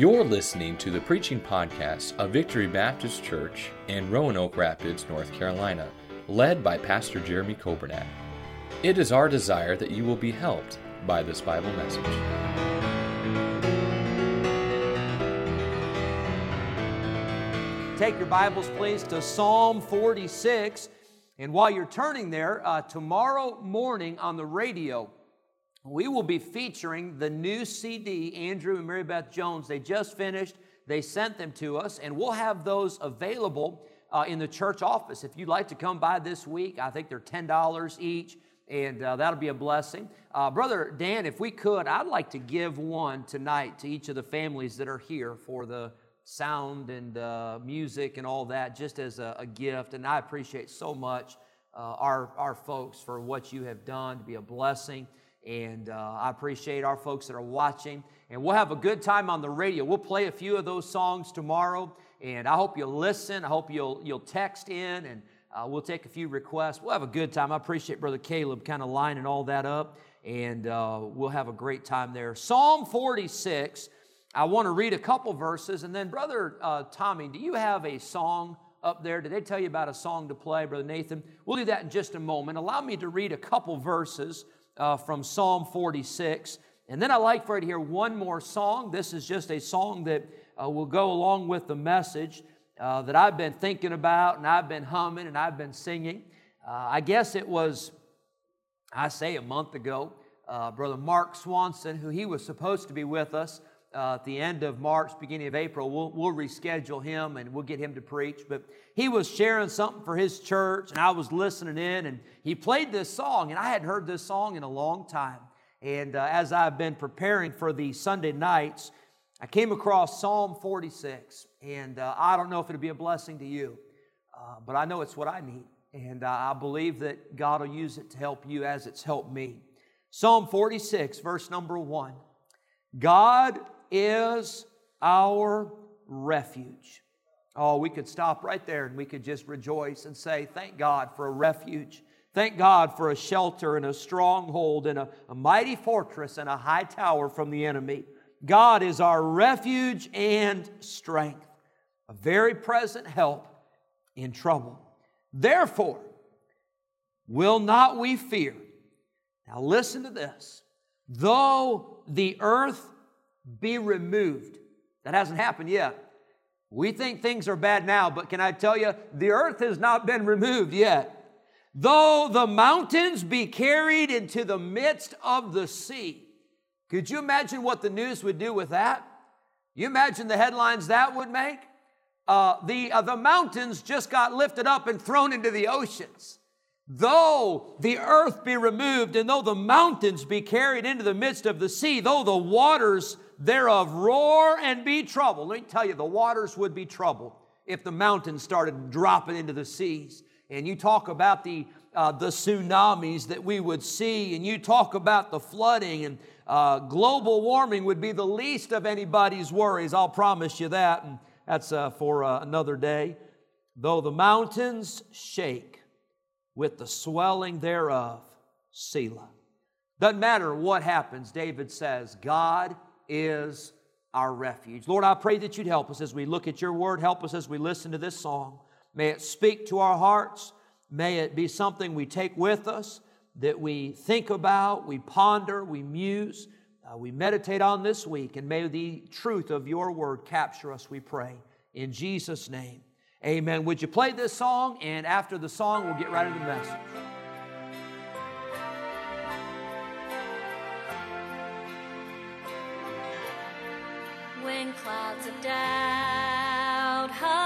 You're listening to the preaching podcast of Victory Baptist Church in Roanoke Rapids, North Carolina, led by Pastor Jeremy Coburnack. It is our desire that you will be helped by this Bible message. Take your Bibles, please, to Psalm 46. And while you're turning there, uh, tomorrow morning on the radio, we will be featuring the new CD, Andrew and Mary Beth Jones. They just finished, they sent them to us, and we'll have those available uh, in the church office. If you'd like to come by this week, I think they're $10 each, and uh, that'll be a blessing. Uh, Brother Dan, if we could, I'd like to give one tonight to each of the families that are here for the sound and uh, music and all that, just as a, a gift. And I appreciate so much uh, our, our folks for what you have done to be a blessing. And uh, I appreciate our folks that are watching. And we'll have a good time on the radio. We'll play a few of those songs tomorrow. And I hope you'll listen. I hope you'll, you'll text in and uh, we'll take a few requests. We'll have a good time. I appreciate Brother Caleb kind of lining all that up. And uh, we'll have a great time there. Psalm 46. I want to read a couple verses. And then, Brother uh, Tommy, do you have a song up there? Did they tell you about a song to play, Brother Nathan? We'll do that in just a moment. Allow me to read a couple verses uh, from Psalm 46. And then I like for you to hear one more song. This is just a song that uh, will go along with the message uh, that I've been thinking about and I've been humming and I've been singing. Uh, I guess it was, I say, a month ago. Uh, Brother Mark Swanson, who he was supposed to be with us uh, at the end of March, beginning of April. We'll, we'll reschedule him and we'll get him to preach. But he was sharing something for his church, and I was listening in, and he played this song, and I hadn't heard this song in a long time. And uh, as I've been preparing for the Sunday nights, I came across Psalm 46, and uh, I don't know if it'll be a blessing to you, uh, but I know it's what I need, and uh, I believe that God will use it to help you as it's helped me. Psalm 46, verse number one God is our refuge. Oh, we could stop right there and we could just rejoice and say, Thank God for a refuge. Thank God for a shelter and a stronghold and a, a mighty fortress and a high tower from the enemy. God is our refuge and strength, a very present help in trouble. Therefore, will not we fear? Now, listen to this. Though the earth be removed. That hasn't happened yet. We think things are bad now, but can I tell you, the earth has not been removed yet. Though the mountains be carried into the midst of the sea. Could you imagine what the news would do with that? You imagine the headlines that would make? Uh, the, uh, the mountains just got lifted up and thrown into the oceans. Though the earth be removed, and though the mountains be carried into the midst of the sea, though the waters thereof roar and be troubled. Let me tell you, the waters would be troubled if the mountains started dropping into the seas. And you talk about the, uh, the tsunamis that we would see, and you talk about the flooding, and uh, global warming would be the least of anybody's worries. I'll promise you that, and that's uh, for uh, another day. Though the mountains shake with the swelling thereof, Selah. Doesn't matter what happens, David says, God is our refuge. Lord, I pray that you'd help us as we look at your word. Help us as we listen to this song. May it speak to our hearts. May it be something we take with us, that we think about, we ponder, we muse, uh, we meditate on this week. And may the truth of your word capture us, we pray. In Jesus' name, amen. Would you play this song? And after the song, we'll get right into the message. Clouds of doubt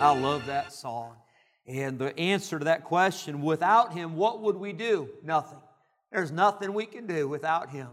I love that song. And the answer to that question without him, what would we do? Nothing. There's nothing we can do without him.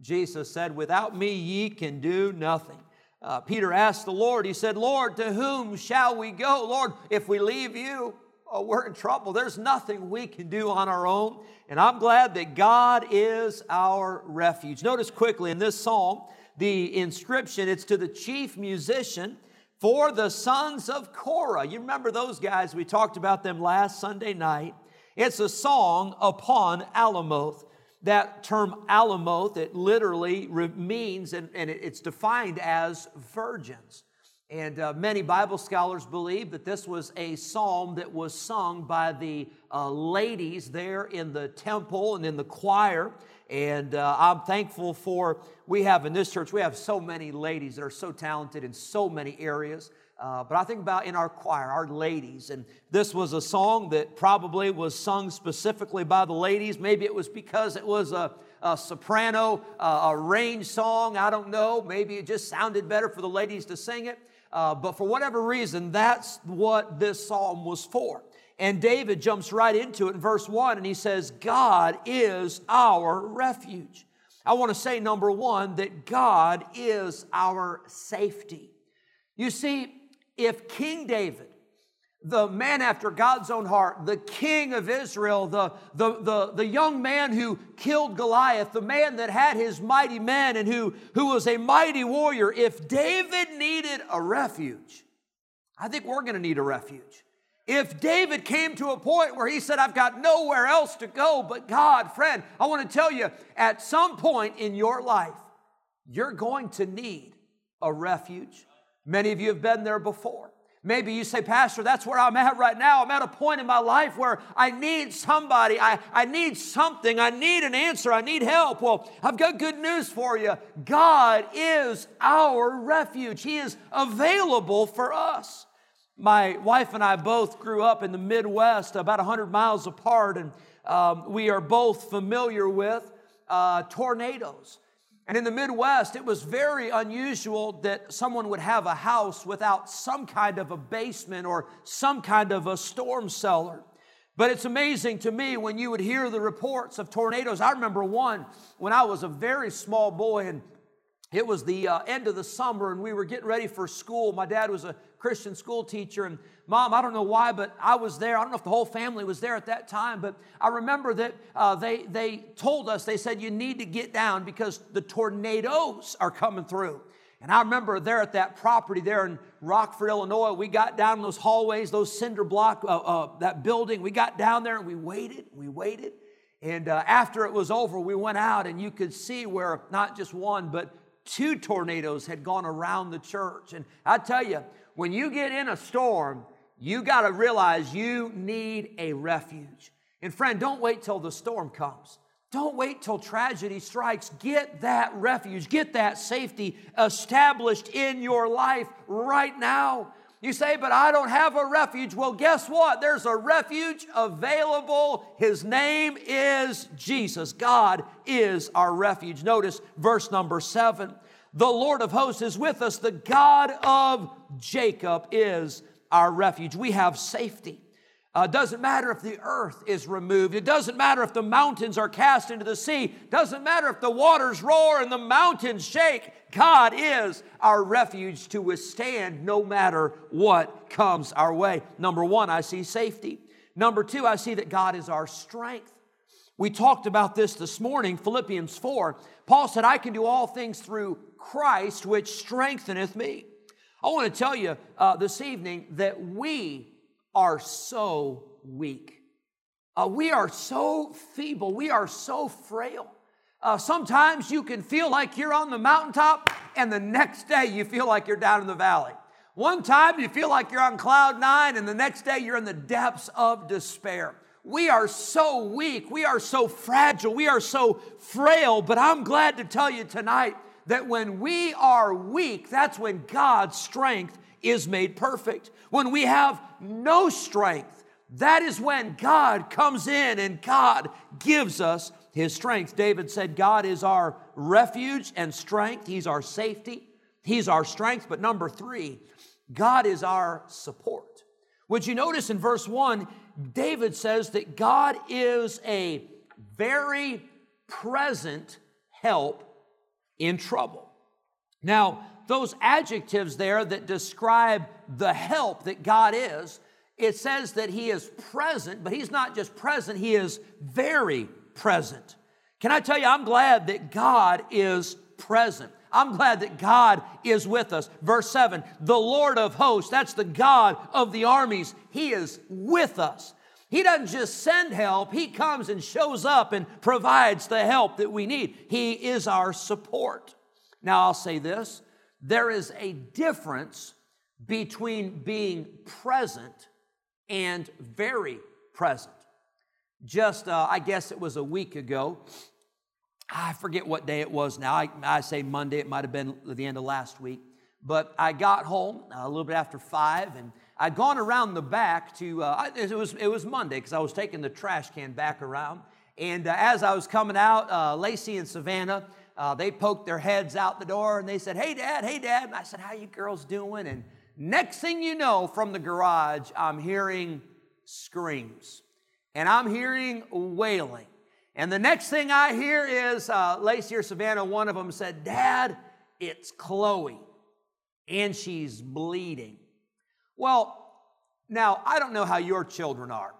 Jesus said, Without me, ye can do nothing. Uh, Peter asked the Lord, He said, Lord, to whom shall we go? Lord, if we leave you, oh, we're in trouble. There's nothing we can do on our own. And I'm glad that God is our refuge. Notice quickly in this psalm, the inscription, it's to the chief musician for the sons of Korah. You remember those guys? We talked about them last Sunday night. It's a song upon Alamoth. That term Alamoth, it literally means, and, and it's defined as virgins. And uh, many Bible scholars believe that this was a psalm that was sung by the uh, ladies there in the temple and in the choir. And uh, I'm thankful for, we have in this church, we have so many ladies that are so talented in so many areas. Uh, but I think about in our choir, our ladies, and this was a song that probably was sung specifically by the ladies. Maybe it was because it was a, a soprano, uh, a range song. I don't know. Maybe it just sounded better for the ladies to sing it. Uh, but for whatever reason, that's what this psalm was for. And David jumps right into it in verse 1 and he says, God is our refuge. I want to say, number one, that God is our safety. You see, if King David, the man after God's own heart, the king of Israel, the, the, the, the young man who killed Goliath, the man that had his mighty men and who, who was a mighty warrior, if David needed a refuge, I think we're going to need a refuge. If David came to a point where he said, I've got nowhere else to go but God, friend, I want to tell you, at some point in your life, you're going to need a refuge. Many of you have been there before. Maybe you say, Pastor, that's where I'm at right now. I'm at a point in my life where I need somebody. I, I need something. I need an answer. I need help. Well, I've got good news for you. God is our refuge, He is available for us. My wife and I both grew up in the Midwest, about 100 miles apart, and um, we are both familiar with uh, tornadoes. And in the Midwest, it was very unusual that someone would have a house without some kind of a basement or some kind of a storm cellar. But it's amazing to me when you would hear the reports of tornadoes. I remember one when I was a very small boy, and it was the uh, end of the summer, and we were getting ready for school. My dad was a Christian school teacher, and mom, I don't know why, but I was there. I don't know if the whole family was there at that time, but I remember that uh, they, they told us, they said, you need to get down because the tornadoes are coming through. And I remember there at that property there in Rockford, Illinois, we got down those hallways, those cinder block, uh, uh, that building. We got down there and we waited, we waited. And uh, after it was over, we went out and you could see where not just one, but two tornadoes had gone around the church. And I tell you, when you get in a storm, you got to realize you need a refuge. And friend, don't wait till the storm comes. Don't wait till tragedy strikes. Get that refuge, get that safety established in your life right now. You say, but I don't have a refuge. Well, guess what? There's a refuge available. His name is Jesus. God is our refuge. Notice verse number seven. The Lord of hosts is with us. The God of Jacob is our refuge. We have safety. Uh, doesn't matter if the earth is removed. It doesn't matter if the mountains are cast into the sea. Doesn't matter if the waters roar and the mountains shake. God is our refuge to withstand no matter what comes our way. Number one, I see safety. Number two, I see that God is our strength. We talked about this this morning, Philippians 4. Paul said, I can do all things through Christ, which strengtheneth me. I want to tell you uh, this evening that we are so weak. Uh, we are so feeble. We are so frail. Uh, sometimes you can feel like you're on the mountaintop, and the next day you feel like you're down in the valley. One time you feel like you're on cloud nine, and the next day you're in the depths of despair. We are so weak. We are so fragile. We are so frail. But I'm glad to tell you tonight that when we are weak, that's when God's strength is made perfect. When we have no strength, that is when God comes in and God gives us his strength. David said, God is our refuge and strength, He's our safety, He's our strength. But number three, God is our support. Would you notice in verse one, David says that God is a very present help in trouble. Now, those adjectives there that describe the help that God is, it says that He is present, but He's not just present, He is very present. Can I tell you, I'm glad that God is present. I'm glad that God is with us. Verse 7 the Lord of hosts, that's the God of the armies, He is with us. He doesn't just send help, He comes and shows up and provides the help that we need. He is our support. Now, I'll say this there is a difference between being present and very present. Just, uh, I guess it was a week ago. I forget what day it was now. I, I say Monday, it might have been the end of last week. But I got home a little bit after five, and I'd gone around the back to, uh, it, was, it was Monday because I was taking the trash can back around. And uh, as I was coming out, uh, Lacey and Savannah, uh, they poked their heads out the door and they said, Hey, Dad, hey, Dad. And I said, How you girls doing? And next thing you know, from the garage, I'm hearing screams and I'm hearing wailing. And the next thing I hear is uh, Lacey or Savannah, one of them said, Dad, it's Chloe, and she's bleeding. Well, now, I don't know how your children are,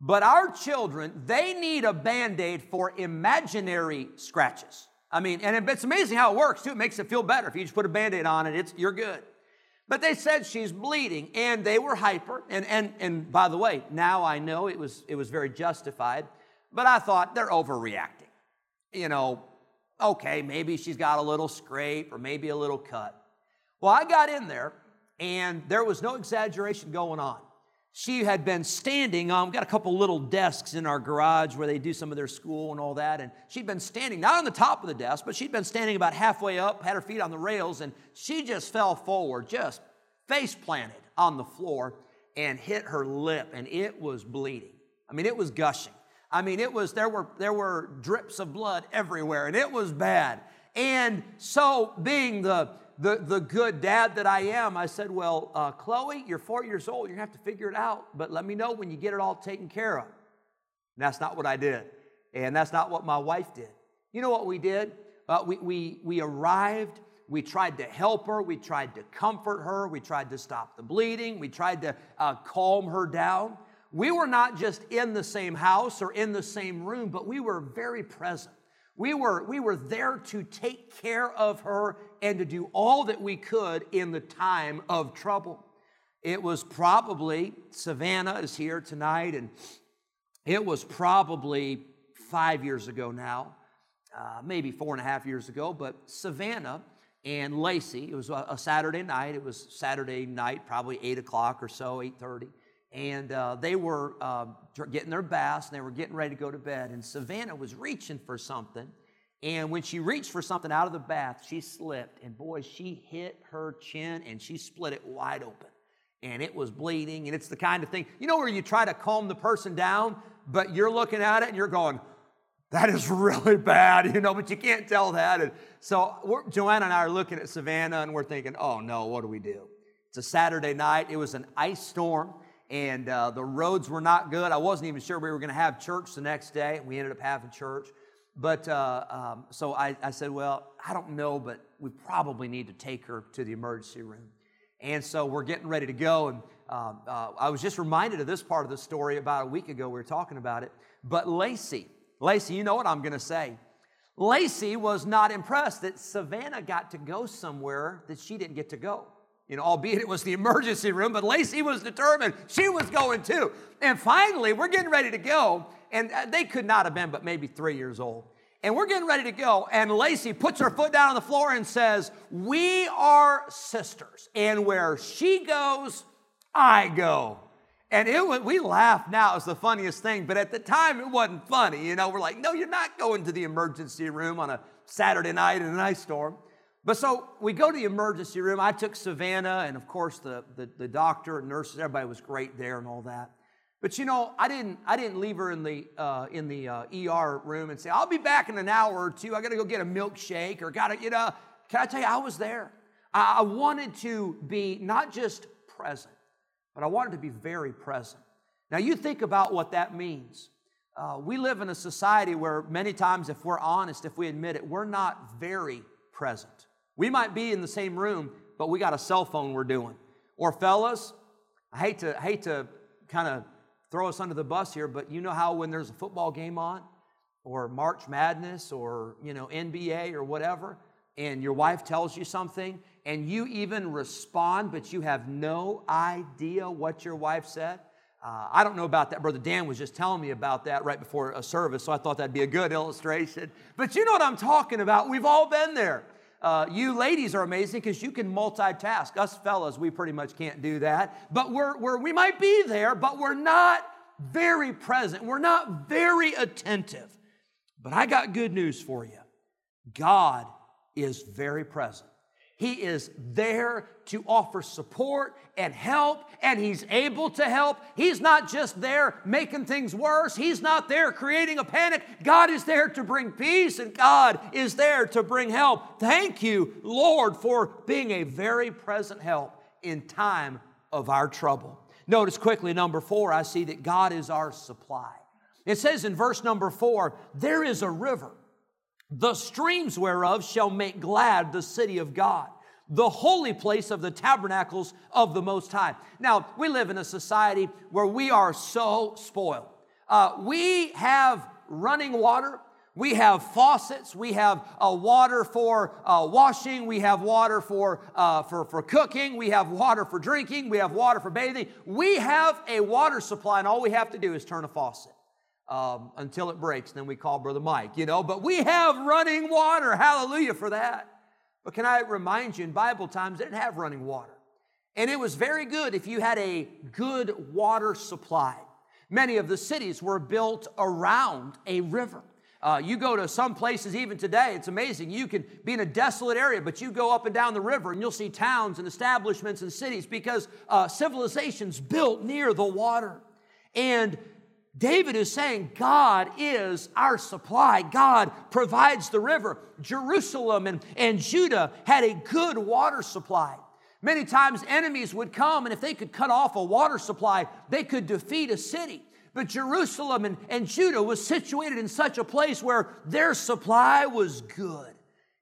but our children, they need a band aid for imaginary scratches. I mean, and it's amazing how it works too. It makes it feel better. If you just put a band aid on it, it's, you're good. But they said she's bleeding, and they were hyper. And, and, and by the way, now I know it was, it was very justified, but I thought they're overreacting. You know, okay, maybe she's got a little scrape or maybe a little cut. Well, I got in there, and there was no exaggeration going on she had been standing um, got a couple little desks in our garage where they do some of their school and all that. And she'd been standing, not on the top of the desk, but she'd been standing about halfway up, had her feet on the rails, and she just fell forward, just face planted on the floor and hit her lip, and it was bleeding. I mean, it was gushing. I mean, it was, there were, there were drips of blood everywhere, and it was bad. And so, being the the, the good dad that I am, I said, Well, uh, Chloe, you're four years old. You're going to have to figure it out, but let me know when you get it all taken care of. And that's not what I did. And that's not what my wife did. You know what we did? Uh, we, we, we arrived. We tried to help her. We tried to comfort her. We tried to stop the bleeding. We tried to uh, calm her down. We were not just in the same house or in the same room, but we were very present. We were, we were there to take care of her and to do all that we could in the time of trouble. It was probably, Savannah is here tonight, and it was probably five years ago now, uh, maybe four and a half years ago, but Savannah and Lacey, it was a, Saturday night, it was Saturday night, probably 8 o'clock or so, 8.30, and uh, they were uh, getting their baths, and they were getting ready to go to bed, and Savannah was reaching for something, and when she reached for something out of the bath, she slipped. And boy, she hit her chin and she split it wide open. and it was bleeding. And it's the kind of thing, you know, where you try to calm the person down, but you're looking at it and you're going, that is really bad, you know, but you can't tell that. And so Joanna and I are looking at Savannah and we're thinking, oh no, what do we do? It's a Saturday night. It was an ice storm and uh, the roads were not good. I wasn't even sure we were going to have church the next day. We ended up having church. But uh, um, so I, I said, well, I don't know, but we probably need to take her to the emergency room. And so we're getting ready to go. And uh, uh, I was just reminded of this part of the story about a week ago. We were talking about it. But Lacey, Lacey, you know what I'm going to say. Lacey was not impressed that Savannah got to go somewhere that she didn't get to go. You know, albeit it was the emergency room, but Lacey was determined she was going too. And finally, we're getting ready to go, and uh, they could not have been but maybe three years old. And we're getting ready to go, and Lacey puts her foot down on the floor and says, We are sisters. And where she goes, I go. And it was, we laugh now, it's the funniest thing, but at the time it wasn't funny. You know, we're like, no, you're not going to the emergency room on a Saturday night in an ice storm. But so we go to the emergency room. I took Savannah, and of course, the, the, the doctor and nurses, everybody was great there and all that. But you know, I didn't, I didn't leave her in the, uh, in the uh, ER room and say, I'll be back in an hour or two. I got to go get a milkshake or got to, you know. Can I tell you, I was there. I, I wanted to be not just present, but I wanted to be very present. Now, you think about what that means. Uh, we live in a society where many times, if we're honest, if we admit it, we're not very present. We might be in the same room, but we got a cell phone we're doing. Or, fellas, I hate to, hate to kind of throw us under the bus here, but you know how when there's a football game on, or March Madness, or you know NBA, or whatever, and your wife tells you something, and you even respond, but you have no idea what your wife said. Uh, I don't know about that. Brother Dan was just telling me about that right before a service, so I thought that'd be a good illustration. But you know what I'm talking about. We've all been there. Uh, you ladies are amazing because you can multitask. Us fellas, we pretty much can't do that. But we're, we're, we might be there, but we're not very present. We're not very attentive. But I got good news for you God is very present. He is there to offer support and help, and He's able to help. He's not just there making things worse, He's not there creating a panic. God is there to bring peace, and God is there to bring help. Thank you, Lord, for being a very present help in time of our trouble. Notice quickly, number four, I see that God is our supply. It says in verse number four, there is a river the streams whereof shall make glad the city of God, the holy place of the tabernacles of the Most High. Now, we live in a society where we are so spoiled. Uh, we have running water. We have faucets. We have uh, water for uh, washing. We have water for, uh, for, for cooking. We have water for drinking. We have water for bathing. We have a water supply, and all we have to do is turn a faucet um, until it breaks. Then we call Brother Mike, you know. But we have running water. Hallelujah for that. But can I remind you, in Bible times, they didn't have running water. And it was very good if you had a good water supply. Many of the cities were built around a river. Uh, you go to some places even today, it's amazing. You can be in a desolate area, but you go up and down the river and you'll see towns and establishments and cities because uh, civilizations built near the water. And David is saying God is our supply. God provides the river. Jerusalem and, and Judah had a good water supply. Many times enemies would come, and if they could cut off a water supply, they could defeat a city. But Jerusalem and, and Judah was situated in such a place where their supply was good.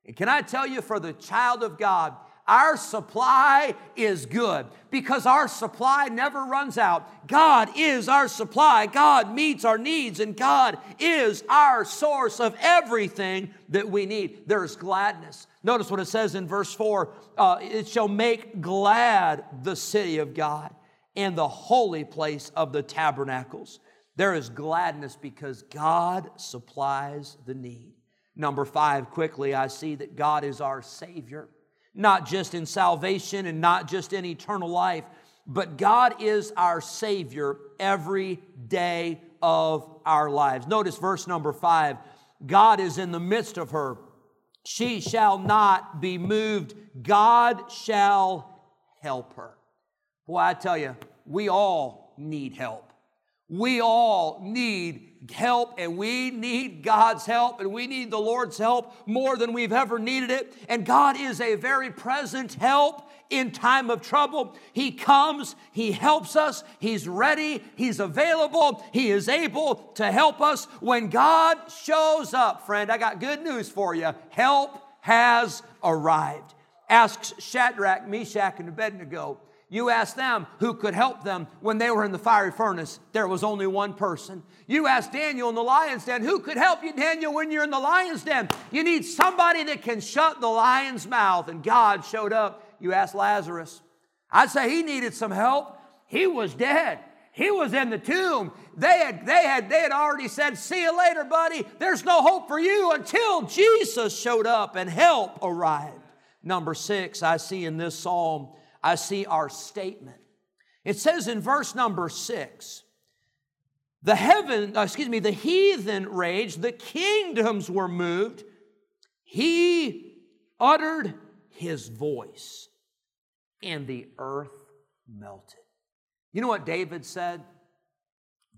And can I tell you, for the child of God, our supply is good because our supply never runs out. God is our supply. God meets our needs, and God is our source of everything that we need. There's gladness. Notice what it says in verse 4 uh, it shall make glad the city of God and the holy place of the tabernacles. There is gladness because God supplies the need. Number five, quickly, I see that God is our Savior not just in salvation and not just in eternal life, but God is our Savior every day of our lives. Notice verse number five God is in the midst of her. She shall not be moved, God shall help her. Boy, I tell you, we all need help. We all need help and we need God's help and we need the Lord's help more than we've ever needed it. And God is a very present help in time of trouble. He comes, He helps us, He's ready, He's available, He is able to help us. When God shows up, friend, I got good news for you help has arrived. Asks Shadrach, Meshach, and Abednego you asked them who could help them when they were in the fiery furnace. There was only one person. You asked Daniel in the lion's den, who could help you, Daniel, when you're in the lion's den? You need somebody that can shut the lion's mouth. And God showed up. You asked Lazarus. I'd say he needed some help. He was dead. He was in the tomb. They had, they had, they had already said, See you later, buddy. There's no hope for you until Jesus showed up and help arrived. Number six, I see in this psalm I see our statement. It says in verse number six, the heaven, uh, excuse me, the heathen raged, the kingdoms were moved. He uttered his voice, and the earth melted. You know what David said?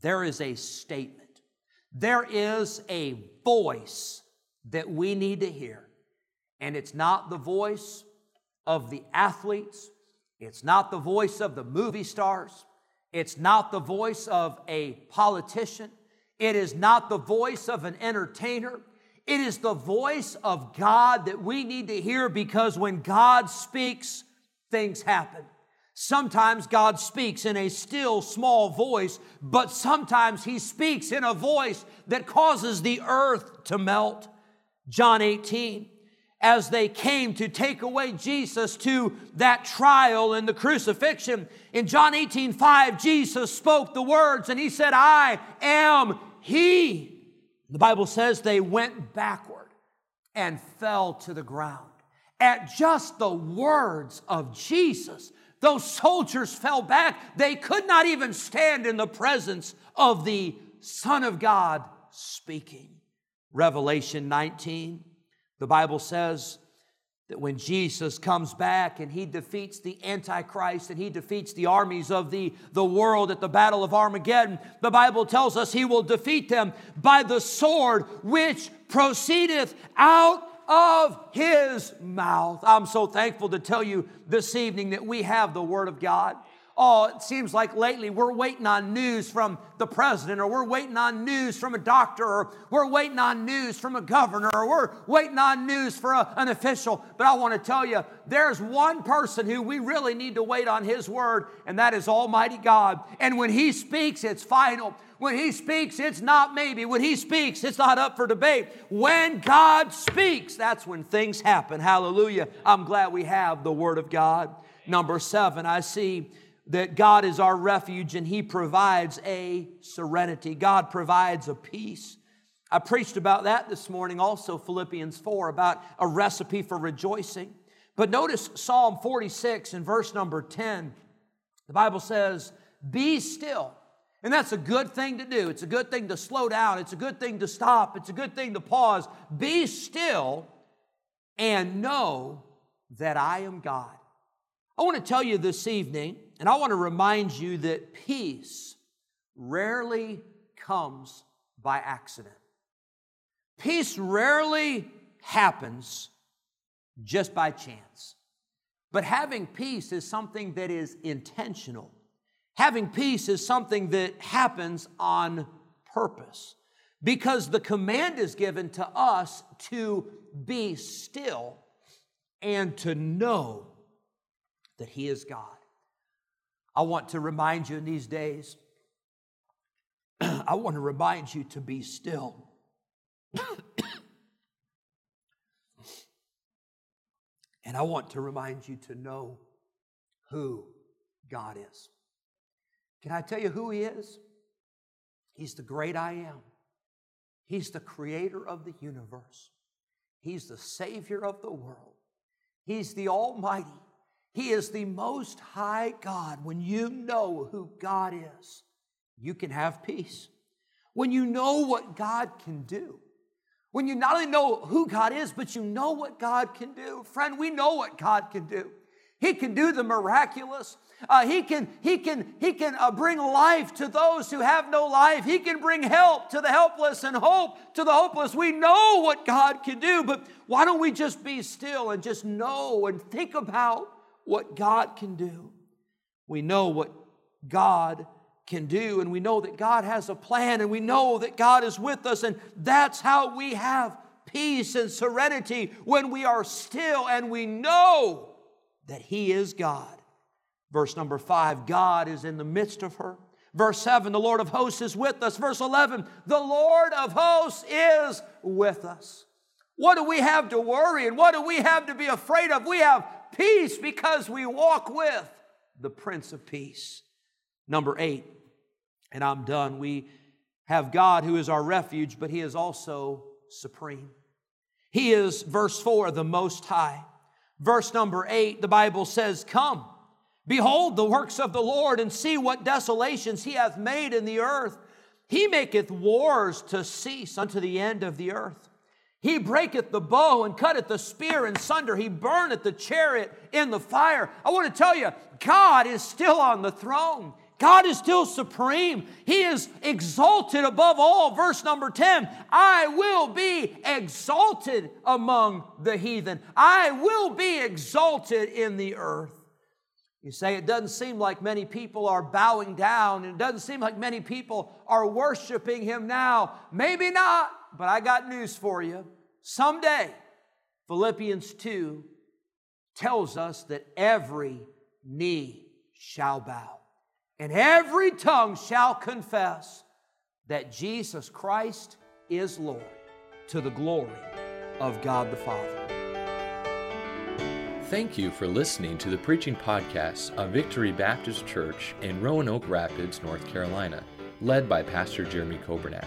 There is a statement, there is a voice that we need to hear. And it's not the voice of the athletes, it's not the voice of the movie stars. It's not the voice of a politician. It is not the voice of an entertainer. It is the voice of God that we need to hear because when God speaks, things happen. Sometimes God speaks in a still small voice, but sometimes He speaks in a voice that causes the earth to melt. John 18 as they came to take away Jesus to that trial and the crucifixion. In John 18 5, Jesus spoke the words and he said, I am He. The Bible says they went backward and fell to the ground. At just the words of Jesus, those soldiers fell back. They could not even stand in the presence of the Son of God speaking. Revelation 19 the Bible says that when Jesus comes back and he defeats the Antichrist and he defeats the armies of the, the world at the Battle of Armageddon, the Bible tells us he will defeat them by the sword which proceedeth out of his mouth. I'm so thankful to tell you this evening that we have the Word of God. Oh, it seems like lately we're waiting on news from the president, or we're waiting on news from a doctor, or we're waiting on news from a governor, or we're waiting on news for a, an official. But I want to tell you, there's one person who we really need to wait on his word, and that is Almighty God. And when he speaks, it's final. When he speaks, it's not maybe. When he speaks, it's not up for debate. When God speaks, that's when things happen. Hallelujah. I'm glad we have the Word of God. Number seven, I see that God is our refuge and He provides a serenity. God provides a peace. I preached about that this morning also, Philippians 4, about a recipe for rejoicing. But notice Psalm 46 in verse number 10. The Bible says, Be still. And that's a good thing to do. It's a good thing to slow down. It's a good thing to stop. It's a good thing to pause. Be still and know that I am God. I want to tell you this evening and I want to remind you that peace rarely comes by accident. Peace rarely happens just by chance. But having peace is something that is intentional. Having peace is something that happens on purpose because the command is given to us to be still and to know that He is God. I want to remind you in these days, I want to remind you to be still. and I want to remind you to know who God is. Can I tell you who He is? He's the great I am. He's the creator of the universe. He's the Savior of the world. He's the Almighty. He is the most high God. When you know who God is, you can have peace. When you know what God can do, when you not only know who God is, but you know what God can do. Friend, we know what God can do. He can do the miraculous. Uh, he can, he can, he can uh, bring life to those who have no life. He can bring help to the helpless and hope to the hopeless. We know what God can do, but why don't we just be still and just know and think about what God can do? We know what God can do, and we know that God has a plan, and we know that God is with us, and that's how we have peace and serenity when we are still and we know that He is God. Verse number five, God is in the midst of her. Verse 7, the Lord of hosts is with us. Verse 11, the Lord of hosts is with us. What do we have to worry and what do we have to be afraid of? We have peace because we walk with the Prince of Peace. Number eight, and I'm done. We have God who is our refuge, but He is also supreme. He is, verse 4, the Most High. Verse number 8, the Bible says, Come Behold the works of the Lord, and see what desolations he hath made in the earth. He maketh wars to cease unto the end of the earth. He breaketh the bow and cutteth the spear in sunder. He burneth the chariot in the fire. I want to tell you, God is still on the throne. God is still supreme. He is exalted above all. Verse number 10 I will be exalted among the heathen, I will be exalted in the earth. You say it doesn't seem like many people are bowing down, and it doesn't seem like many people are worshiping Him now. Maybe not, but I got news for you. Someday, Philippians 2 tells us that every knee shall bow, and every tongue shall confess that Jesus Christ is Lord to the glory of God the Father. Thank you for listening to the preaching podcast of Victory Baptist Church in Roanoke Rapids, North Carolina, led by Pastor Jeremy Coburnack.